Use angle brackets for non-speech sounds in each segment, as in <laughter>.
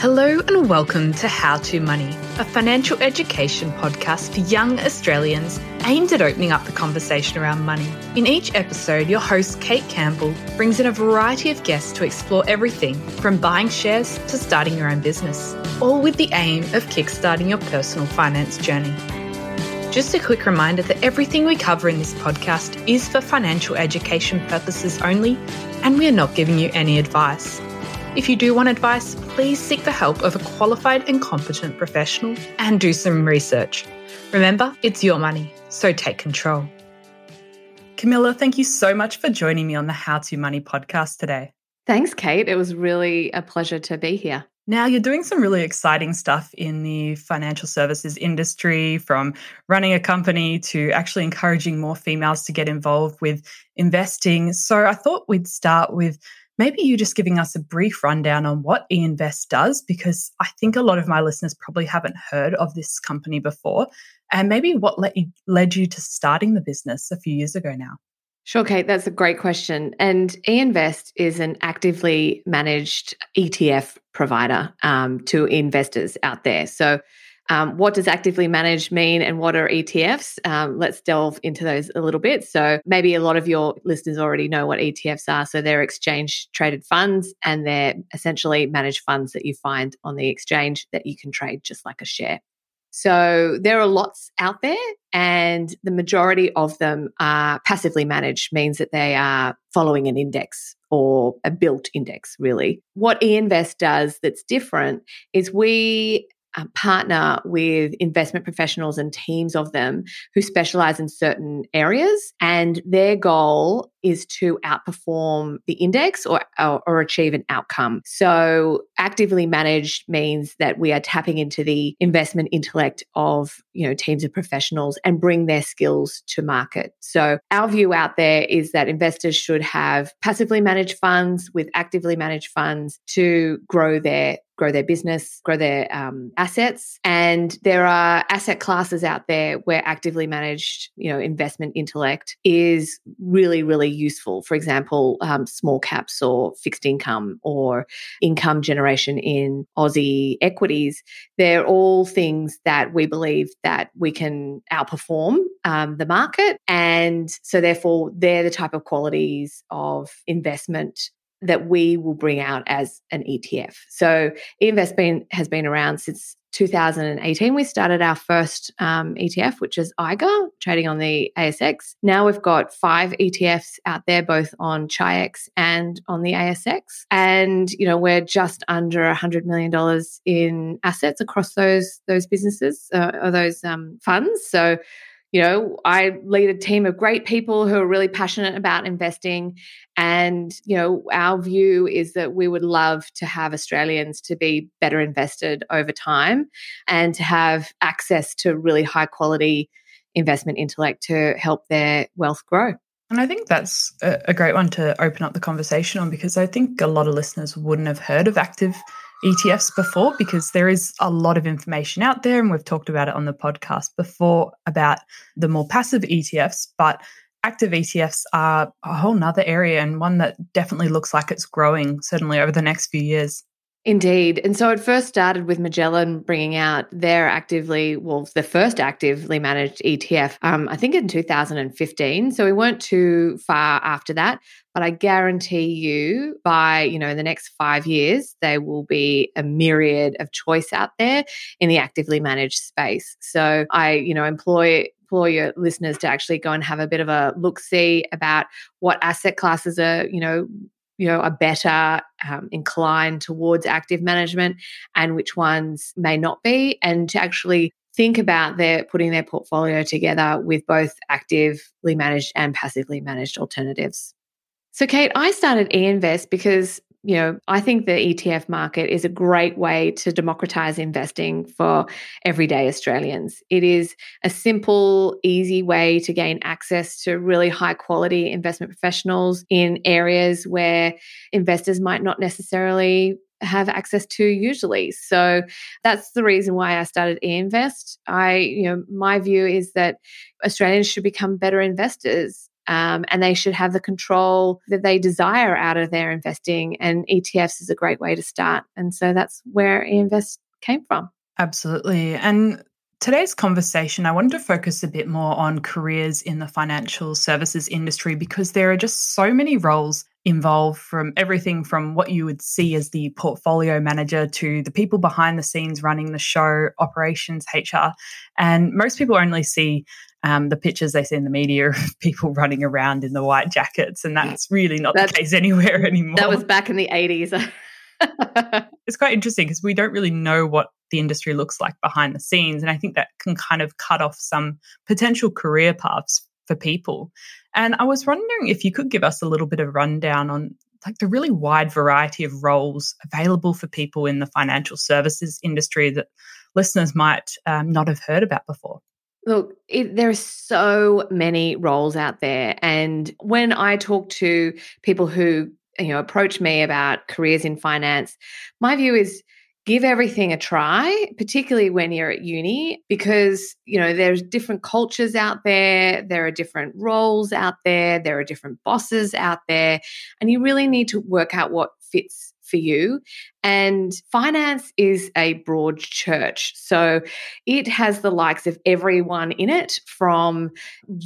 Hello and welcome to How to Money, a financial education podcast for young Australians aimed at opening up the conversation around money. In each episode, your host, Kate Campbell, brings in a variety of guests to explore everything from buying shares to starting your own business, all with the aim of kickstarting your personal finance journey. Just a quick reminder that everything we cover in this podcast is for financial education purposes only, and we are not giving you any advice. If you do want advice, please seek the help of a qualified and competent professional and do some research. Remember, it's your money, so take control. Camilla, thank you so much for joining me on the How to Money podcast today. Thanks, Kate. It was really a pleasure to be here. Now, you're doing some really exciting stuff in the financial services industry, from running a company to actually encouraging more females to get involved with investing. So, I thought we'd start with maybe you just giving us a brief rundown on what eInvest does, because I think a lot of my listeners probably haven't heard of this company before, and maybe what led you, led you to starting the business a few years ago now. Sure, Kate, that's a great question. And eInvest is an actively managed ETF provider um, to investors out there. So, um, what does actively managed mean and what are ETFs? Um, let's delve into those a little bit. So, maybe a lot of your listeners already know what ETFs are. So, they're exchange traded funds and they're essentially managed funds that you find on the exchange that you can trade just like a share. So there are lots out there, and the majority of them are passively managed, means that they are following an index or a built index, really. What eInvest does that's different is we partner with investment professionals and teams of them who specialize in certain areas. And their goal is to outperform the index or, or, or, achieve an outcome. So actively managed means that we are tapping into the investment intellect of, you know, teams of professionals and bring their skills to market. So our view out there is that investors should have passively managed funds with actively managed funds to grow their grow their business, grow their um, assets. And there are asset classes out there where actively managed, you know, investment intellect is really, really useful. For example, um, small caps or fixed income or income generation in Aussie equities. They're all things that we believe that we can outperform um, the market. And so therefore, they're the type of qualities of investment that we will bring out as an ETF. So eInvest been, has been around since 2018. We started our first um, ETF, which is IGA, trading on the ASX. Now we've got five ETFs out there, both on Chi-X and on the ASX. And, you know, we're just under $100 million in assets across those, those businesses uh, or those um, funds. So you know, I lead a team of great people who are really passionate about investing. And, you know, our view is that we would love to have Australians to be better invested over time and to have access to really high quality investment intellect to help their wealth grow. And I think that's a, great one to open up the conversation on because I think a lot of listeners wouldn't have heard of active ETFs before because there is a lot of information out there, and we've talked about it on the podcast before about the more passive ETFs, but active ETFs are a whole nother area and one that definitely looks like it's growing, certainly over the next few years. Indeed. And so it first started with Magellan bringing out their actively, well, the first actively managed ETF, um, I think in 2015. So we weren't too far after that. but I guarantee you by, you know, the next 5 years there will be a myriad of choice out there in the actively managed space. So I, you know, employ implore your listeners to actually go and have a bit of a look see about what asset classes are, you know, you know, are better um, inclined towards active management and which ones may not be, and to actually think about their putting their portfolio together with both actively managed and passively managed alternatives. So, Kate, I started eInvest because you know, I think the ETF market is a great way to democratize investing for everyday Australians. It is a simple, easy way to gain access to really high quality investment professionals in areas where investors might not necessarily have access to usually. So that's the reason why I started eInvest. I, you know, my view is that Australians should become better investors um, and they should have the control that they desire out of their investing. And ETFs is a great way to start. And so that's where eInvest came from. Absolutely. And today's conversation, I wanted to focus a bit more on careers in the financial services industry because there are just so many roles involved from everything from what you would see as the portfolio manager to the people behind the scenes running the show, operations, HR. And most people only see um, the pictures they see in the media of <laughs> people running around in the white jackets, and that's really not that's, the case anywhere anymore. <laughs> That was back in the 80s. <laughs> it's quite interesting because we don't really know what the industry looks like behind the scenes. And I think that can kind of cut off some potential career paths for people. And I was wondering if you could give us a little bit of rundown on like the really wide variety of roles available for people in the financial services industry that listeners might um, not have heard about before. Look, it, there are so many roles out there. And when I talk to people who, you know, approach me about careers in finance, my view is give everything a try, particularly when you're at uni, because, you know, there's different cultures out there, there are different roles out there, there are different bosses out there, and you really need to work out what fits for you. And finance is a broad church. So it has the likes of everyone in it from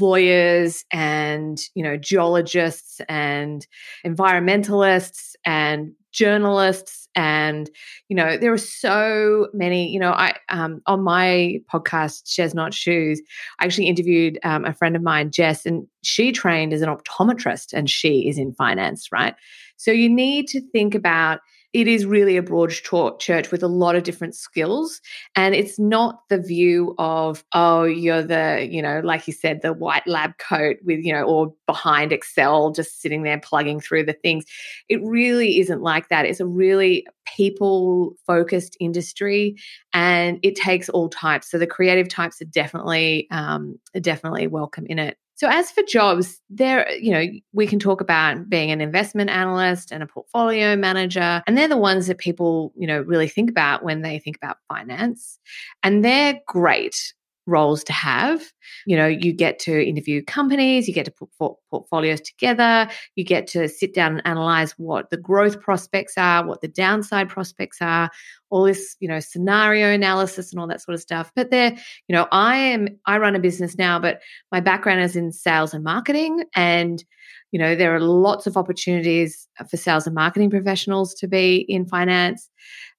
lawyers and, you know, geologists and environmentalists and journalists and you know there are so many you know i um, on my podcast shares not shoes i actually interviewed um, a friend of mine jess and she trained as an optometrist and she is in finance right so you need to think about it is really a broad church with a lot of different skills. And it's not the view of, oh, you're the, you know, like you said, the white lab coat with, you know, or behind Excel, just sitting there plugging through the things. It really isn't like that. It's a really people focused industry and it takes all types. So the creative types are definitely, um, definitely welcome in it. So as for jobs, there, you know, we can talk about being an investment analyst and a portfolio manager, and they're the ones that people, you know, really think about when they think about finance. And they're great roles to have. You know, you get to interview companies, you get to put portfolios together, you get to sit down and analyze what the growth prospects are, what the downside prospects are, all this, you know, scenario analysis and all that sort of stuff. But there, you know, I am I run a business now, but my background is in sales and marketing and you know, there are lots of opportunities for sales and marketing professionals to be in finance.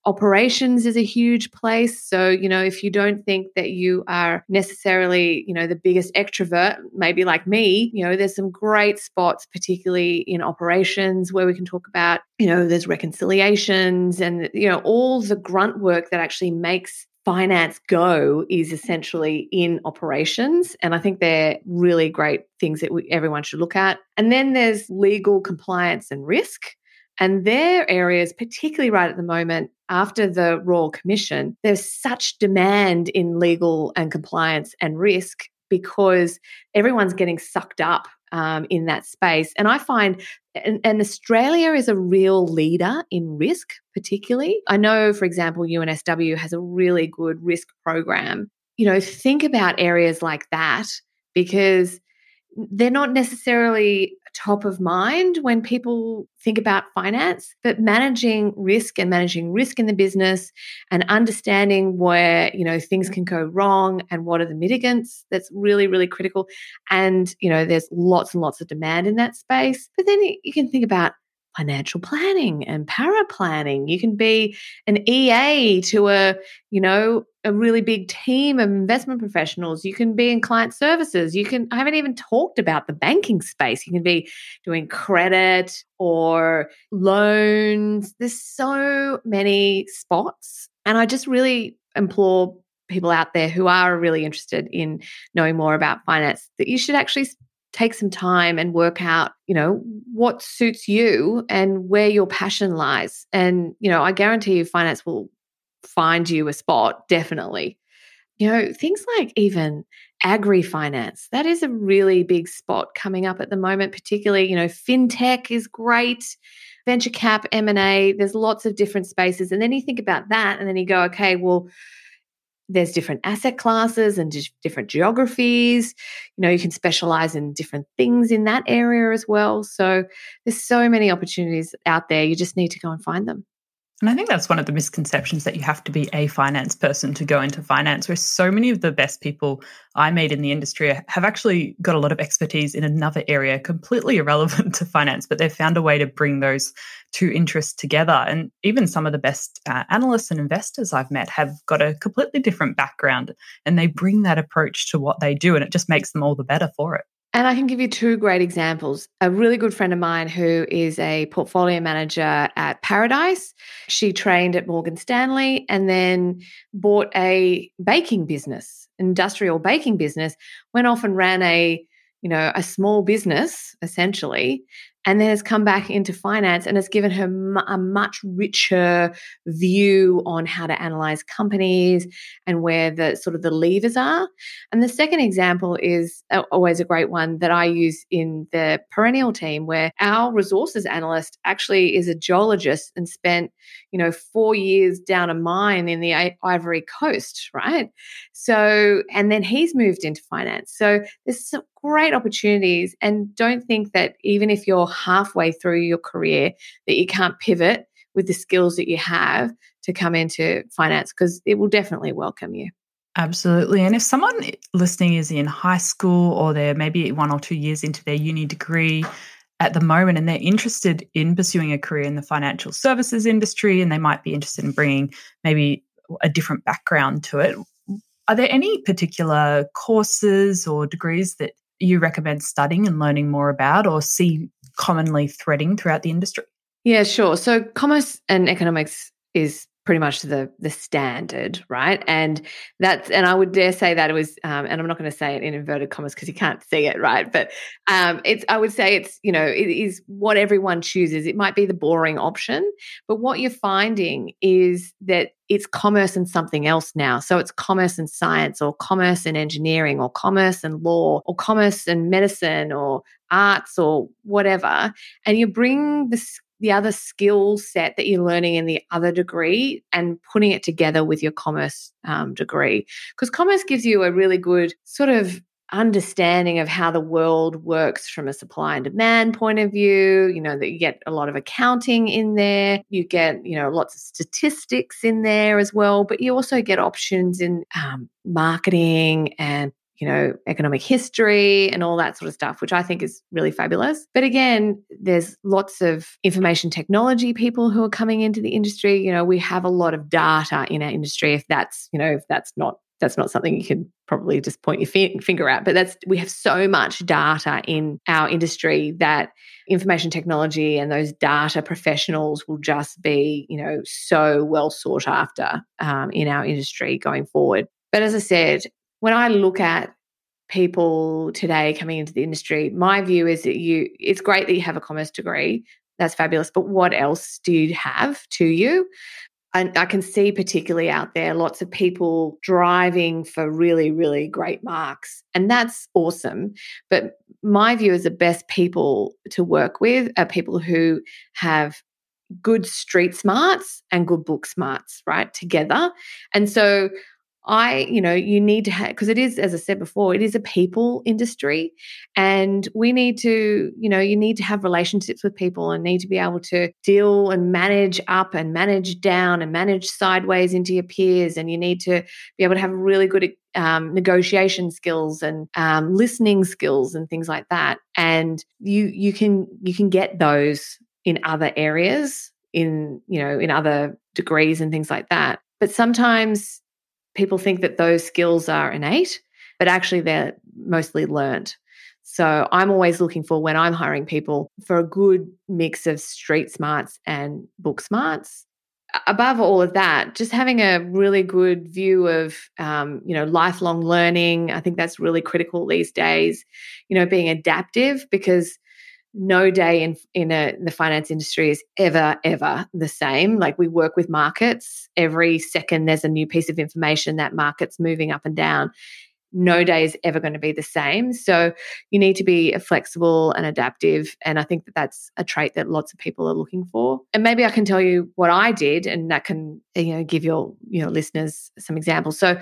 Operations is a huge place. So, you know, if you don't think that you are necessarily, you know, the biggest extrovert, maybe like me, you know, there's some great spots, particularly in operations, where we can talk about, you know, there's reconciliations and, you know, all the grunt work that actually makes finance go is essentially in operations. And I think they're really great things that we, everyone should look at. And then there's legal compliance and risk. And their areas, particularly right at the moment, after the Royal Commission, there's such demand in legal and compliance and risk because everyone's getting sucked up um, in that space. And I find, and, and, Australia is a real leader in risk, particularly. I know, for example, UNSW has a really good risk program. You know, think about areas like that because they're not necessarily top of mind when people think about finance, but managing risk and managing risk in the business and understanding where, you know, things can go wrong and what are the mitigants, that's really, really critical. And, you know, there's lots and lots of demand in that space. But then you can think about financial planning and para planning. You can be an EA to a, you know, a really big team of investment professionals. You can be in client services. You can, I haven't even talked about the banking space. You can be doing credit or loans. There's so many spots. And I just really implore people out there who are really interested in knowing more about finance that you should actually take some time and work out, you know, what suits you and where your passion lies. And, you know, I guarantee you finance will find you a spot, definitely. You know, things like even agri finance, that is a really big spot coming up at the moment, particularly, you know, fintech is great. Venture cap, M&A, there's lots of different spaces. And then you think about that and then you go, okay, well, there's different asset classes and different geographies. You know, you can specialize in different things in that area as well. So there's so many opportunities out there. You just need to go and find them. And I think that's one of the misconceptions that you have to be a finance person to go into finance, where so many of the best people I meet in the industry have actually got a lot of expertise in another area completely <laughs> irrelevant to finance, but they've found a way to bring those two interests together. And even some of the best uh, analysts and investors I've met have got a completely different background and they bring that approach to what they do, and it just makes them all the better for it. And I can give you two great examples. A really good friend of mine who is a portfolio manager at Paradice, She trained at Morgan Stanley and then bought a baking business, industrial baking business, went off and ran a, you know, a small business essentially and then has come back into finance and has given her a much richer view on how to analyze companies and where the sort of the levers are. And the second example is always a great one that I use in the perennial team where our resources analyst actually is a geologist and spent, you know, 4 years down a mine in the Ivory Coast, right? So and then he's moved into finance. So there's some great opportunities and don't think that even if you're halfway through your career that you can't pivot with the skills that you have to come into finance because it will definitely welcome you. Absolutely. And if someone listening is in high school or they're maybe one or two years into their uni degree at the moment and they're interested in pursuing a career in the financial services industry and they might be interested in bringing maybe a different background to it, are there any particular courses or degrees that you recommend studying and learning more about or see commonly threading throughout the industry? Yeah, sure. So commerce and economics is pretty much the the standard, right? And that's and I would dare say that it was, um, and I'm not going to say it in inverted commas because you can't see it, right? But um, it's I would say it's you know it is what everyone chooses. It might be the boring option, but what you're finding is that it's commerce and something else now. So it's commerce and science, or commerce and engineering, or commerce and law, or commerce and medicine, or arts, or whatever. And you bring the the other skill set that you're learning in the other degree and putting it together with your commerce um, degree. Because commerce gives you a really good sort of understanding of how the world works from a supply and demand point of view you know that you get a lot of accounting in there you get you know lots of statistics in there as well but you also get options in um, marketing and you know, economic history and all that sort of stuff, which I think is really fabulous. But again, there's lots of information technology people who are coming into the industry. You know, we have a lot of data in our industry. If that's, you know, if that's not that's not something you can probably just point your finger at but that's we have so much data in our industry that information technology and those data professionals will just be you know so well sought after um, in our industry going forward but as i said when I look at people today coming into the industry, my view is that you it's great that you have a commerce degree. That's fabulous. But what else do you have to you? And I can see particularly out there lots of people driving for really, really great marks. And that's awesome. But my view is the best people to work with are people who have good street smarts and good book smarts, right? Together. And so I, you know, you need to have, because it is, as I said before, it is a people industry. And we need to, you know, you need to have relationships with people and need to be able to deal and manage up and manage down and manage sideways into your peers. And you need to be able to have really good um, negotiation skills and um, listening skills and things like that. And you, you can, you can get those in other areas in, you know, in other degrees and things like that. But sometimes people think that those skills are innate, but actually they're mostly learned. So I'm always looking for when I'm hiring people for a good mix of street smarts and book smarts. Above all of that, just having a really good view of, um, you know, lifelong learning. I think that's really critical these days. You know, being adaptive because no day in in, a, in the finance industry is ever ever the same. Like we work with markets. Every second there's a new piece of information that market's moving up and down no day is ever going to be the same. So you need to be flexible and adaptive and i think that that's a trait that lots of people are looking for. And maybe i can tell you what i did and that can you know give your you know listeners some examples. So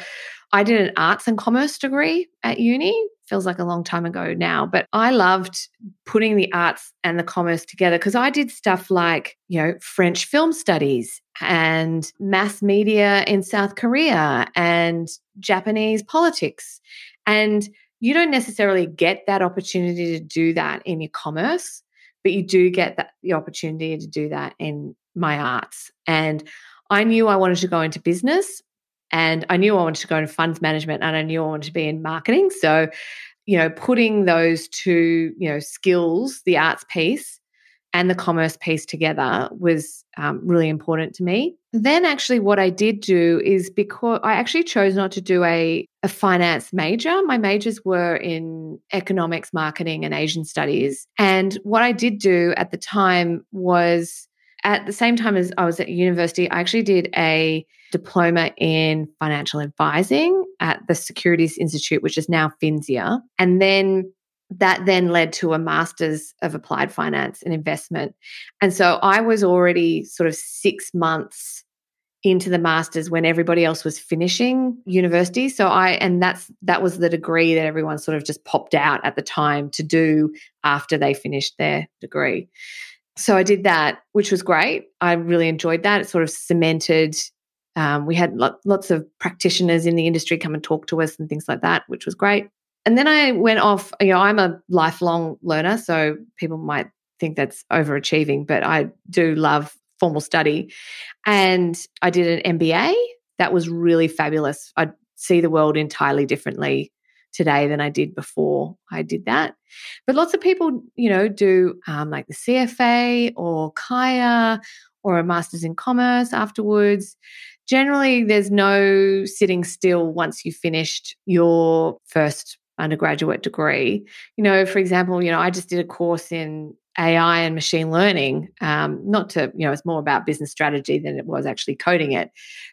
I did an arts and commerce degree at uni. Feels like a long time ago now, but I loved putting the arts and the commerce together because I did stuff like, you know, French film studies and mass media in South Korea and Japanese politics. And you don't necessarily get that opportunity to do that in your commerce, but you do get that the opportunity to do that in my arts. And I knew I wanted to go into business and I knew I wanted to go into funds management and I knew I wanted to be in marketing. So, you know, putting those two, you know, skills, the arts piece and the commerce piece together was um, really important to me. Then, actually, what I did do is because I actually chose not to do a, a finance major. My majors were in economics, marketing, and Asian studies. And what I did do at the time was at the same time as I was at university, I actually did a diploma in financial advising at the Securities Institute, which is now FINSIA. And then that then led to a master's of applied finance and investment. And so I was already sort of six months into the masters when everybody else was finishing university so i and that's that was the degree that everyone sort of just popped out at the time to do after they finished their degree so I did that, which was great. I really enjoyed that. It sort of cemented. Um, we had lo- lots of practitioners in the industry come and talk to us and things like that, which was great. And then I went off. You know, I'm a lifelong learner, so people might think that's overachieving, but I do love formal study. And I did an MBA. That was really fabulous. I see the world entirely differently today than I did before I did that. But lots of people, you know, do um, like the CFA or CAIA or a master's in commerce afterwards. Generally, there's no sitting still once you've finished your first undergraduate degree. You know, for example, you know, I just did a course in AI and machine learning. Um, not to, you know, it's more about business strategy than it was actually coding it,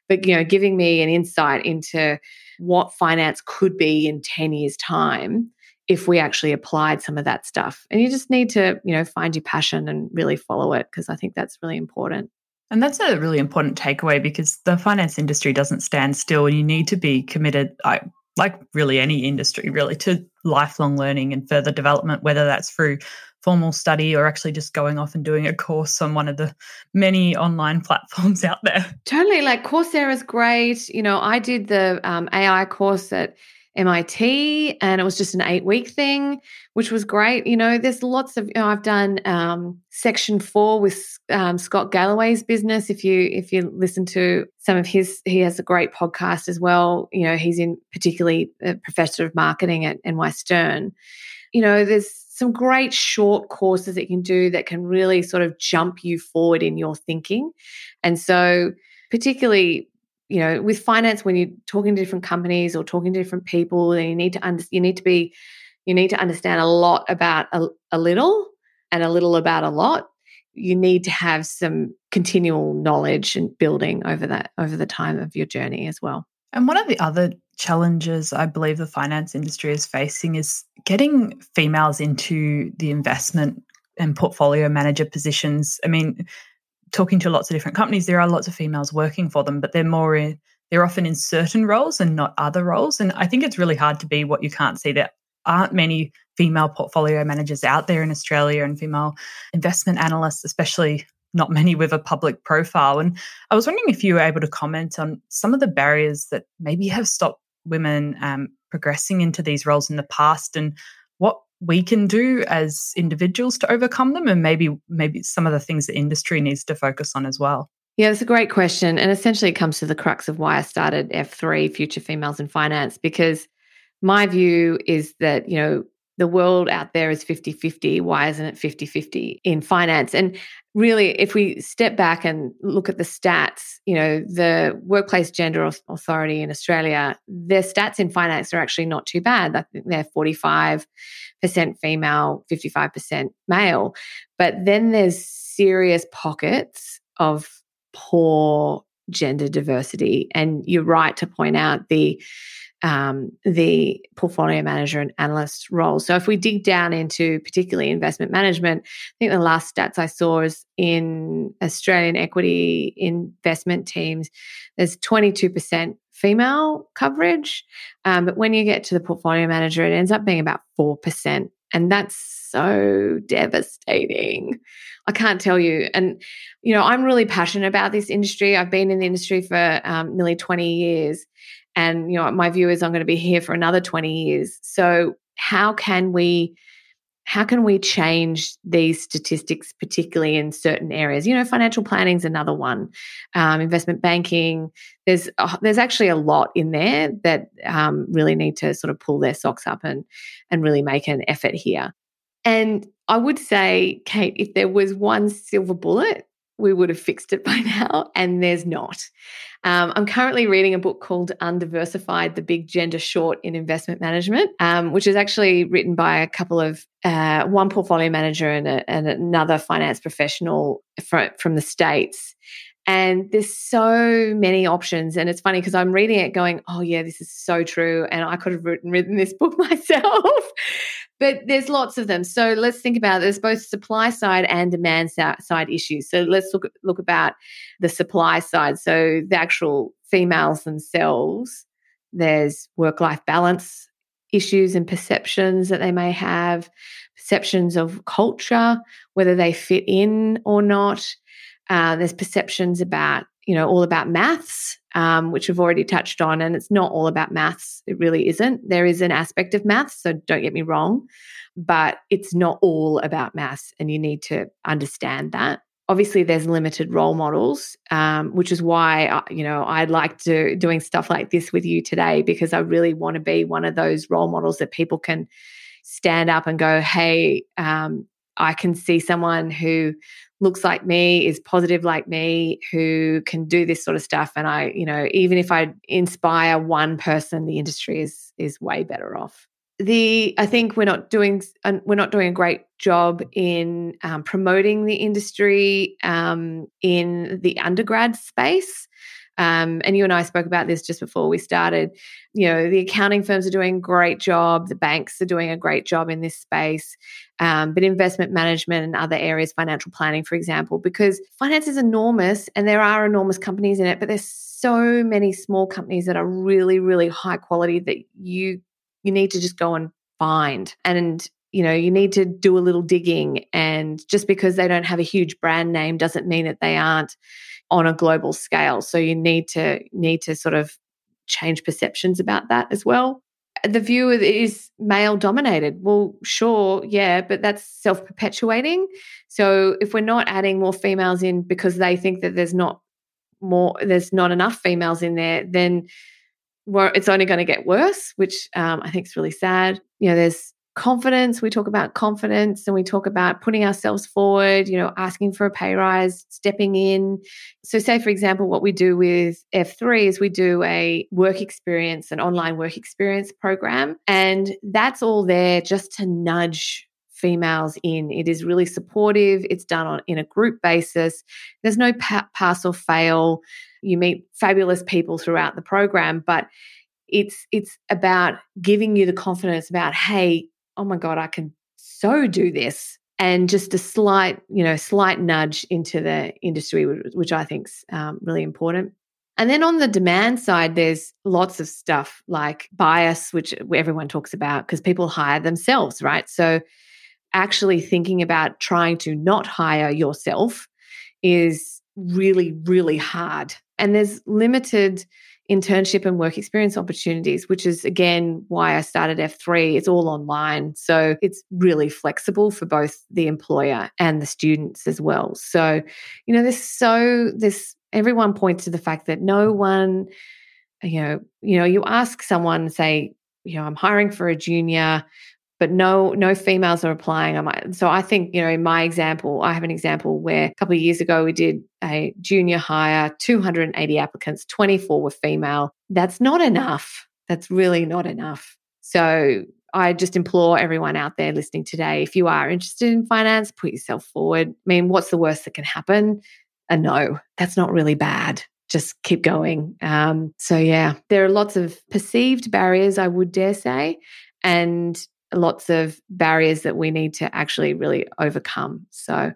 but you know, giving me an insight into what finance could be in 10 years' time if we actually applied some of that stuff. And you just need to, you know, find your passion and really follow it because I think that's really important. And that's a really important takeaway because the finance industry doesn't stand still and you need to be committed, like really any industry, really, to lifelong learning and further development, whether that's through formal study or actually just going off and doing a course on one of the many online <laughs> platforms out there. Totally. Like Coursera is great. You know, I did the um, AI course at MIT and it was just an eight week thing, which was great. You know, there's lots of, you know, I've done um, Section4 with um, Scott Galloway's business. If you, if you listen to some of his, he has a great podcast as well. You know, he's in particularly a professor of marketing at NY Stern. You know, there's some great short courses that you can do that can really sort of jump you forward in your thinking. And so, particularly, you know, with finance, when you're talking to different companies or talking to different people, then you need to under, you need to be you need to understand a lot about a, a little and a little about a lot. You need to have some continual knowledge and building over that over the time of your journey as well. And one of the other challenges I believe the finance industry is facing is getting females into the investment and portfolio manager positions. I mean, talking to lots of different companies, there are lots of females working for them, but they're more in they're often in certain roles and not other roles. And I think it's really hard to be what you can't see. There aren't many female portfolio managers out there in Australia and female investment analysts, especially not many with a public profile. And I was wondering if you were able to comment on some of the barriers that maybe have stopped women um, progressing into these roles in the past and what we can do as individuals to overcome them and maybe maybe some of the things the industry needs to focus on as well. Yeah, it's a great question. And essentially, it comes to the crux of why I started F3, Future Females in Finance, because my view is that, you know, the world out there is 50 50. Why isn't it 50 50 in finance? And really, if we step back and look at the stats, you know, the Workplace Gender Authority in Australia, their stats in finance are actually not too bad. I think they're 45% female, 55% male. But then there's serious pockets of poor gender diversity. And you're right to point out the um, the portfolio manager and analyst role. So if we dig down into particularly investment management, I think the last stats I saw is in Australian equity investment teams, there's 22% female coverage. Um, but when you get to the portfolio manager, it ends up being about 4%. And that's so devastating. I can't tell you. And, you know, I'm really passionate about this industry. I've been in the industry for um, nearly 20 years. And, you know, my view is I'm going to be here for another 20 years. So, how can we? How can we change these statistics, particularly in certain areas? You know, financial planning is another one. Um, investment banking. There's uh, there's actually a lot in there that um, really need to sort of pull their socks up and and really make an effort here. And I would say, Kate, if there was one silver bullet, we would have fixed it <laughs> by now, and there's not. Um, I'm currently reading a book called Undiversified The Big Gender Short in Investment Management, um, which is actually written by a couple of uh, one portfolio manager and, a, and another finance professional from, from the States. And there's so many options. And it's funny because I'm reading it going, oh, yeah, this is so true. And I could have written, written this book <laughs> myself but there's lots of them. So let's think about it. there's both supply side and demand side issues. So let's look look about the supply side. So the actual females themselves. There's work life balance issues and perceptions that they may have, perceptions of culture, whether they fit in or not. Uh, there's perceptions about you know all about maths um, which we've already touched on and it's not all about maths. It really isn't. There is an aspect of maths so don't get me wrong but it's not all about maths and you need to understand that. Obviously there's limited role models um, which is why uh, you know i'd like to doing stuff like this with you today because i really want to be one of those role models that people can stand up and go hey um, i can see someone who looks like me, is positive like me, who can do this sort of stuff. And I, you know, even if I inspire one person, the industry is is way better off. The I think we're not doing we're not doing a great job in um, promoting the industry um, in the undergrad space. Um, and you and I spoke about this just before we started. You know, the accounting firms are doing a great job, the banks are doing a great job in this space, um, but investment management and other areas, financial planning, for example, because finance is enormous and there are enormous companies in it, but there's so many small companies that are really, really high quality that you you need to just go and find. And you know you need to do a little digging and just because they don't have a huge brand name doesn't mean that they aren't on a global scale. So you need to need to sort of change perceptions about that as well. The view is male dominated. Well, sure, yeah, but that's self perpetuating. So if we're not adding more females in because they think that there's not more, there's not enough females in there, then it's only going to get worse, which um, I think is really sad. You know, there's confidence. We talk about confidence and we talk about putting ourselves forward you know asking for a pay rise stepping in. So say for example what we do with f3 is we do a work experience an online work experience program and that's all there just to nudge females in. It is really supportive. It's done on in a group basis. There's no pa- pass or fail. You meet fabulous people throughout the program but it's it's about giving you the confidence about hey oh my God, I can so do this. And just a slight, you know, slight nudge into the industry, which I think is um, really important. And then on the demand side, there's lots of stuff like bias, which everyone talks about because people hire themselves, right? So actually thinking about trying to not hire yourself is really, really hard. And there's limited internship and work experience opportunities, which is again why I started F3. It's all online. So it's really flexible for both the employer and the students as well. So, you know, there's so this everyone points to the fact that no one, you know, you know, you ask someone, say, you know, I'm hiring for a junior but no no females are applying. I'm, so I think you know in my example, I have an example where a couple of years ago we did a junior hire, 280 applicants, 24 were female. That's not enough. That's really not enough. So I just implore everyone out there listening today, if you are interested in finance, put yourself forward. I mean, what's the worst that can happen? A no. That's not really bad just keep going. Um, so, yeah, there are lots of perceived barriers, I would dare say. And lots of barriers that we need to actually really overcome. So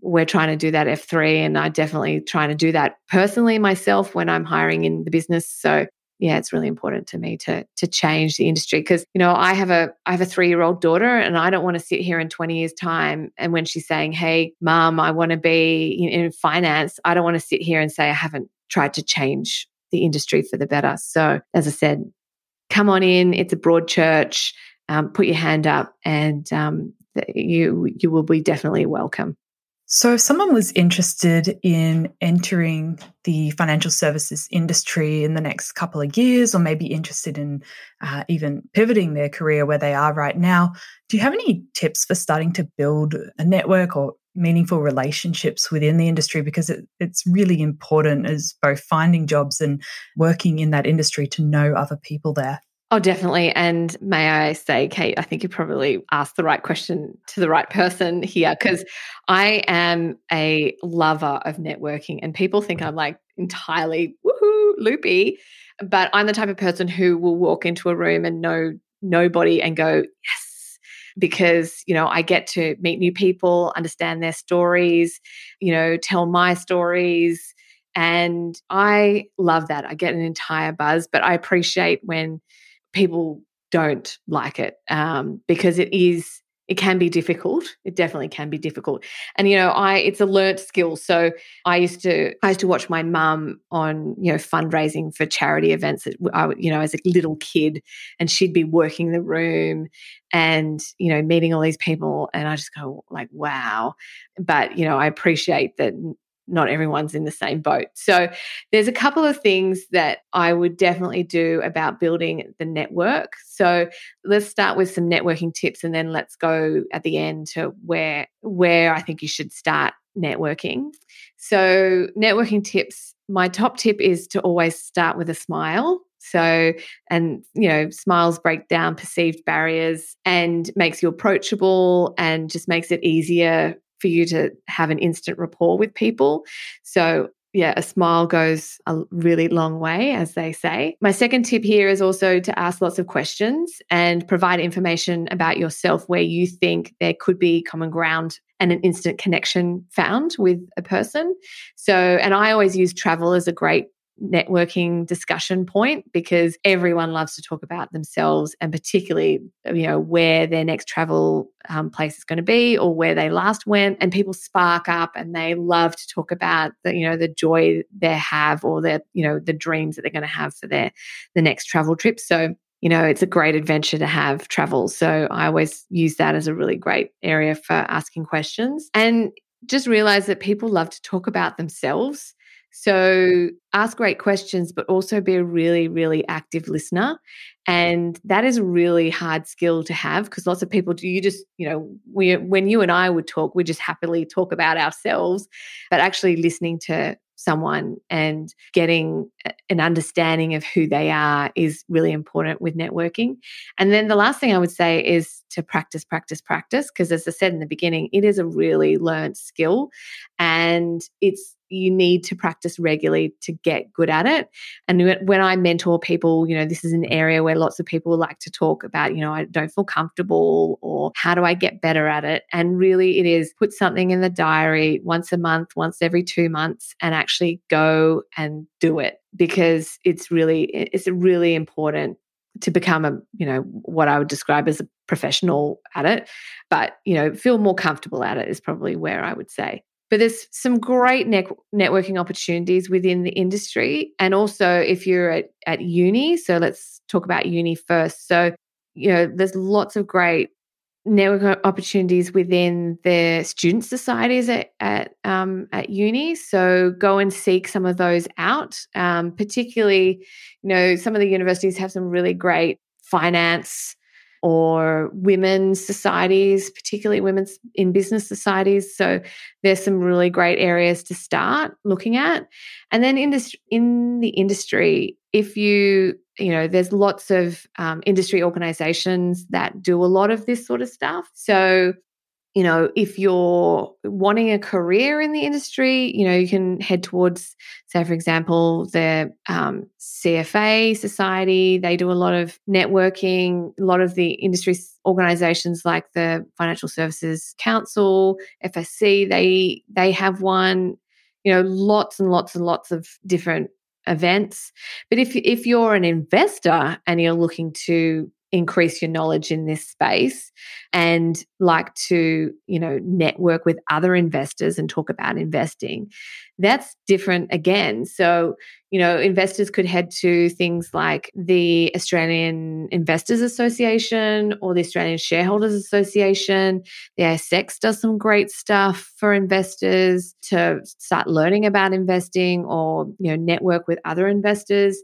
we're trying to do that F3 and I definitely trying to do that personally myself when I'm hiring in the business. So yeah, it's really important to me to to change the industry because you know I have a I have a three year old daughter and I don't want to sit here in twenty years time and when she's saying, "Hey, mom, I want to be in finance," I don't want to sit here and say I haven't tried to change the industry for the better. So as I said, come on in. It's a broad church um, put your hand up and um, you you will be definitely welcome. So, if someone was interested in entering the financial services industry in the next couple of years, or maybe interested in uh, even pivoting their career where they are right now, do you have any tips for starting to build a network or meaningful relationships within the industry? Because it, it's really important as both finding jobs and working in that industry to know other people there. Oh, definitely. And may I say, Kate, I think you probably asked the right question to the right person here because I am a lover of networking and people think I'm like entirely woohoo loopy. But I'm the type of person who will walk into a room and know nobody and go, yes, because, you know, I get to meet new people, understand their stories, you know, tell my stories. And I love that. I get an entire buzz, but I appreciate when people don't like it um, because it is it can be difficult. It definitely can be difficult. And you know i it's a learnt skill. So i used to i used to watch my mum on you know fundraising for charity events that i you know as a little kid and she'd be working the room and you know meeting all these people and i just go like wow. But you know i appreciate that not everyone's in the same boat. So there's a couple of things that I would definitely do about building the network. So let's start with some networking tips and then let's go at the end to where where I think you should start networking. So networking tips, my top tip is to always start with a smile. So, and you know, smiles break down perceived barriers and makes you approachable and just makes it easier for you to have an instant rapport with people. So yeah, a smile goes a really long way, as they say. My second tip here is also to ask lots of questions and provide information about yourself where you think there could be common ground and an instant connection found with a person. So, and I always use travel as a great networking discussion point because everyone loves to talk about themselves and particularly you know where their next travel um, place is going to be or where they last went and people spark up and they love to talk about the you know the joy they have or the you know the dreams that they're going to have for their the next travel trip. So you know it's a great adventure to have travel. So i always use that as a really great area for asking questions and just realize that people love to talk about themselves so ask great questions, but also be a really, really active listener. And that is a really hard skill to have because lots of people do you just, you know, we, when you and I would talk, we just happily talk about ourselves, but actually listening to someone and getting an understanding of who they are is really important with networking. And then the last thing I would say is to practice, practice, practice. Because as I said in the beginning, it is a really learned skill and it's you need to practice regularly to get good at it. And when I mentor people, you know, this is an area where lots of people like to talk about, you know, I don't feel comfortable or how do I get better at it? And really, it is put something in the diary once a month, once every two months, and actually go and do it because it's really, it's really important to become a you know what i would describe as a professional at it but you know feel more comfortable at it is probably where i would say but there's some great net- networking opportunities within the industry. And also, if you're at, at uni, so let's talk about uni first. So, you know, there's lots of great network opportunities within the student societies at at, um, at uni. So go and seek some of those out. Um, particularly, you know, some of the universities have some really great finance or women's societies, particularly women's in business societies. So there's some really great areas to start looking at. And then in, this, in the industry, if you, you know, there's lots of um, industry organizations that do a lot of this sort of stuff. So you know, if you're wanting a career in the industry, you know, you can head towards, say, for example, the um, CFA Society. They do a lot of networking. A lot of the industry organizations, like the Financial Services Council, FSC, they they have one. You know, lots and lots and lots of different events. But if if you're an investor and you're looking to increase your knowledge in this space and like to you know network with other investors and talk about investing. That's different again. So you know investors could head to things like the australian investors association or the australian shareholders association. The asx does some great stuff for investors to start learning about investing or you know network with other investors.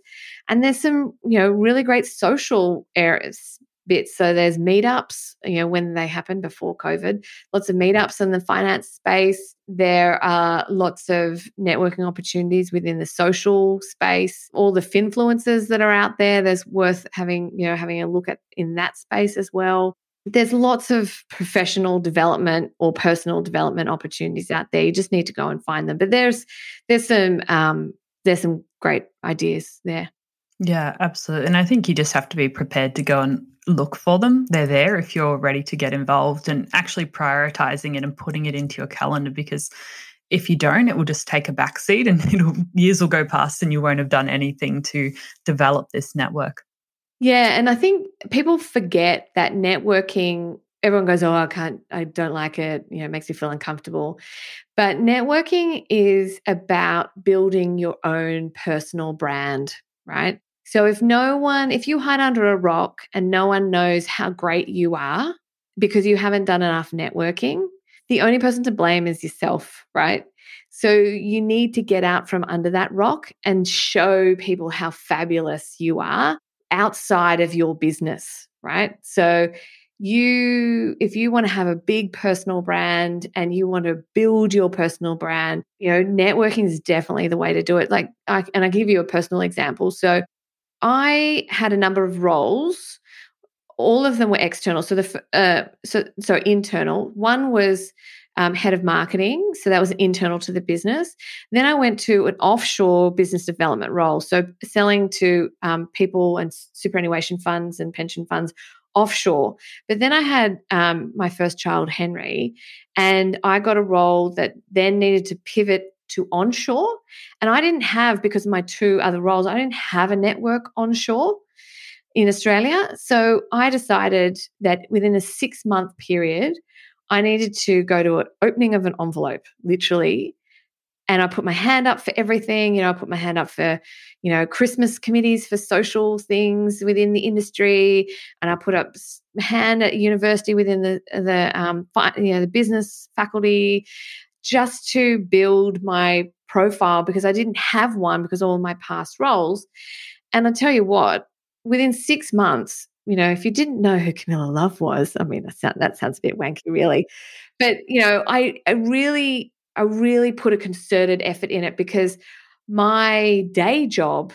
And there's some, you know, really great social areas bits. So there's meetups, you know, when they happen before COVID, lots of meetups in the finance space. There are lots of networking opportunities within the social space, all the finfluencers that are out there. There's worth having, you know, having a look at in that space as well. There's lots of professional development or personal development opportunities out there. You just need to go and find them. But there's there's some um, there's some great ideas there. Yeah, absolutely. And I think you just have to be prepared to go and look for them. They're there if you're ready to get involved and actually prioritizing it and putting it into your calendar because if you don't, it will just take a backseat and <laughs> it'll, years will go past and you won't have done anything to develop this network. Yeah. And I think people forget that networking, everyone goes, Oh, I can't, I don't like it. You know, it makes me feel uncomfortable. But networking is about building your own personal brand, right? So if no one, if you hide under a rock and no one knows how great you are because you haven't done enough networking, the only person to blame is yourself, right? So you need to get out from under that rock and show people how fabulous you are outside of your business, right? So you if you want to have a big personal brand and you want to build your personal brand you know networking is definitely the way to do it like I, and i give you a personal example so I had a number of roles. All of them were external. So the uh, so so internal. One was um, head of marketing, so that was internal to the business. Then I went to an offshore business development role, so selling to um, people and superannuation funds and pension funds offshore. But then I had um, my first child, Henry, and I got a role that then needed to pivot to onshore. And I didn't have, because of my two other roles, I didn't have a network onshore in Australia. So I decided that within a six month period, I needed to go to an opening of an envelope, literally. And I put my hand up for everything. You know, I put my hand up for, you know, Christmas committees for social things within the industry, and I put up hand at university within the the um, you know the business faculty just to build my profile because I didn't have one because all my past roles. And I tell you what, within six months, you know, if you didn't know who Camilla Love was, I mean, that, that sounds a bit wanky, really. But, you know, I, I really, I really put a concerted effort in it because my day job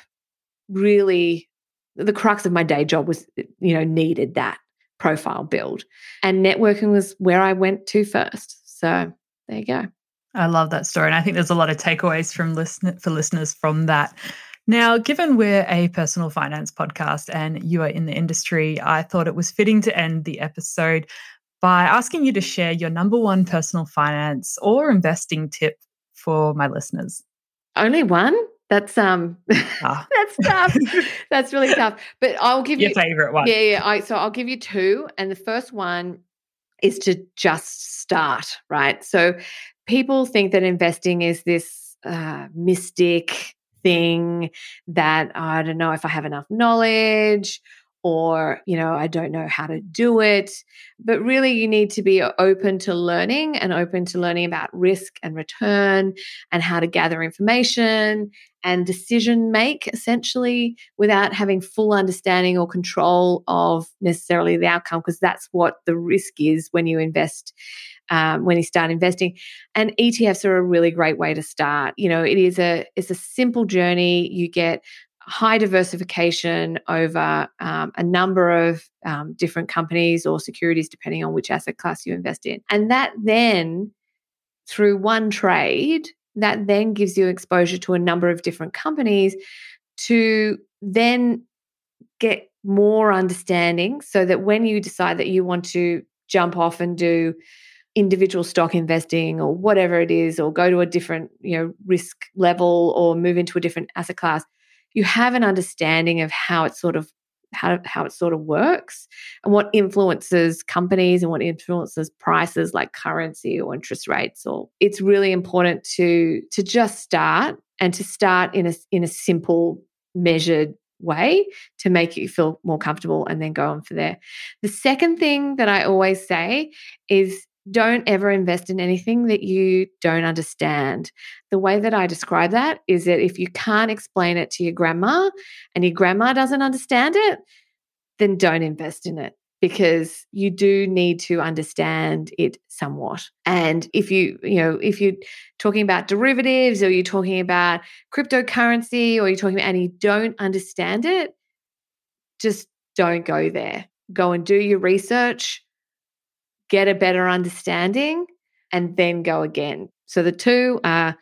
really, the crux of my day job was, you know, needed that profile build. And networking was where I went to first. So there you go. I love that story. And I think there's a lot of takeaways from listen- for listeners from that. Now, given we're a personal finance podcast and you are in the industry, I thought it was fitting to end the episode by asking you to share your number one personal finance or investing tip for my listeners. Only one? That's um ah. <laughs> that's tough. that's really tough. But I'll give your you your favorite one. Yeah, yeah. I, so I'll give you two. And the first one is to just start, right? So people think that investing is this uh, mystic thing that I don't know if I have enough knowledge or you know i don't know how to do it. But really you need to be open to learning and open to learning about risk and return and how to gather information and decision make essentially without having full understanding or control of necessarily the outcome because that's what the risk is when you invest um, when you start investing. And etfs are a really great way to start. You know it is a it's a simple journey. You get high diversification over um, a number of um, different companies or securities, depending on which asset class you invest in. And that then, through one trade, that then gives you exposure to a number of different companies to then get more understanding so that when you decide that you want to jump off and do individual stock investing or whatever it is or go to a different you know risk level or move into a different asset class you have an understanding of how it sort of how, how it sort of works and what influences companies and what influences prices like currency or interest rates or it's really important to to just start and to start in a in a simple measured way to make you feel more comfortable and then go on for there. The second thing that I always say is don't ever invest in anything that you don't understand. The way that I describe that is that if you can't explain it to your grandma and your grandma doesn't understand it, then don't invest in it because you do need to understand it somewhat. And if you, you know, if you're talking about derivatives or you're talking about cryptocurrency or you're talking about and you don't understand it, just don't go there. Go and do your research get a better understanding, and then go again. So the two are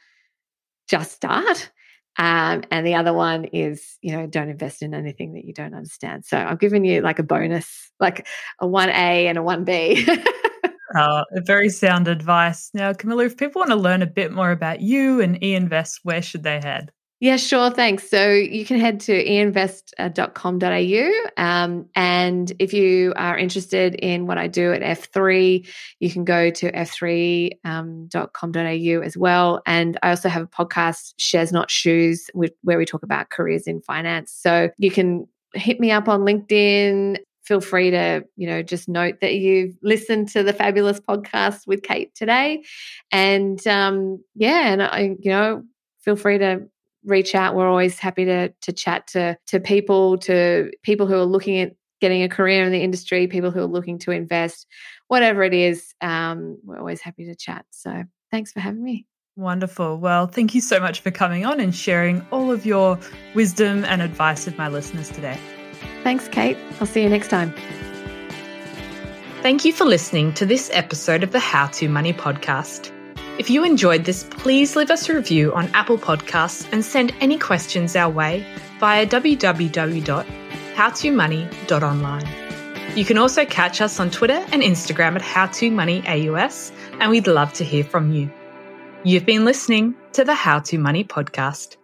just start. Um, and the other one is, you know, don't invest in anything that you don't understand. So I've given you like a bonus, like a 1A and a 1B. <laughs> uh, very sound advice. Now, Camilla, if people want to learn a bit more about you and eInvest, where should they head? Yeah, sure. Thanks. So you can head to einvest.com.au. Um, and if you are interested in what I do at F3, you can go to f3.com.au um, as well. And I also have a podcast, Shares Not Shoes, where we talk about careers in finance. So you can hit me up on LinkedIn. Feel free to, you know, just note that you've listened to the fabulous podcast with Kate today. And um, yeah, and I, you know, feel free to reach out. We're always happy to to chat to to people, to people who are looking at getting a career in the industry, people who are looking to invest, whatever it is. Um, we're always happy to chat. So thanks for having me. Wonderful. Well, thank you so much for coming on and sharing all of your wisdom and advice with my listeners today. Thanks, Kate. I'll see you next time. Thank you for listening to this episode of the How to Money podcast. If you enjoyed this, please leave us a review on Apple Podcasts and send any questions our way via www.howtomoney.online. You can also catch us on Twitter and Instagram at HowToMoneyAUS, and we'd love to hear from you. You've been listening to the How to Money podcast.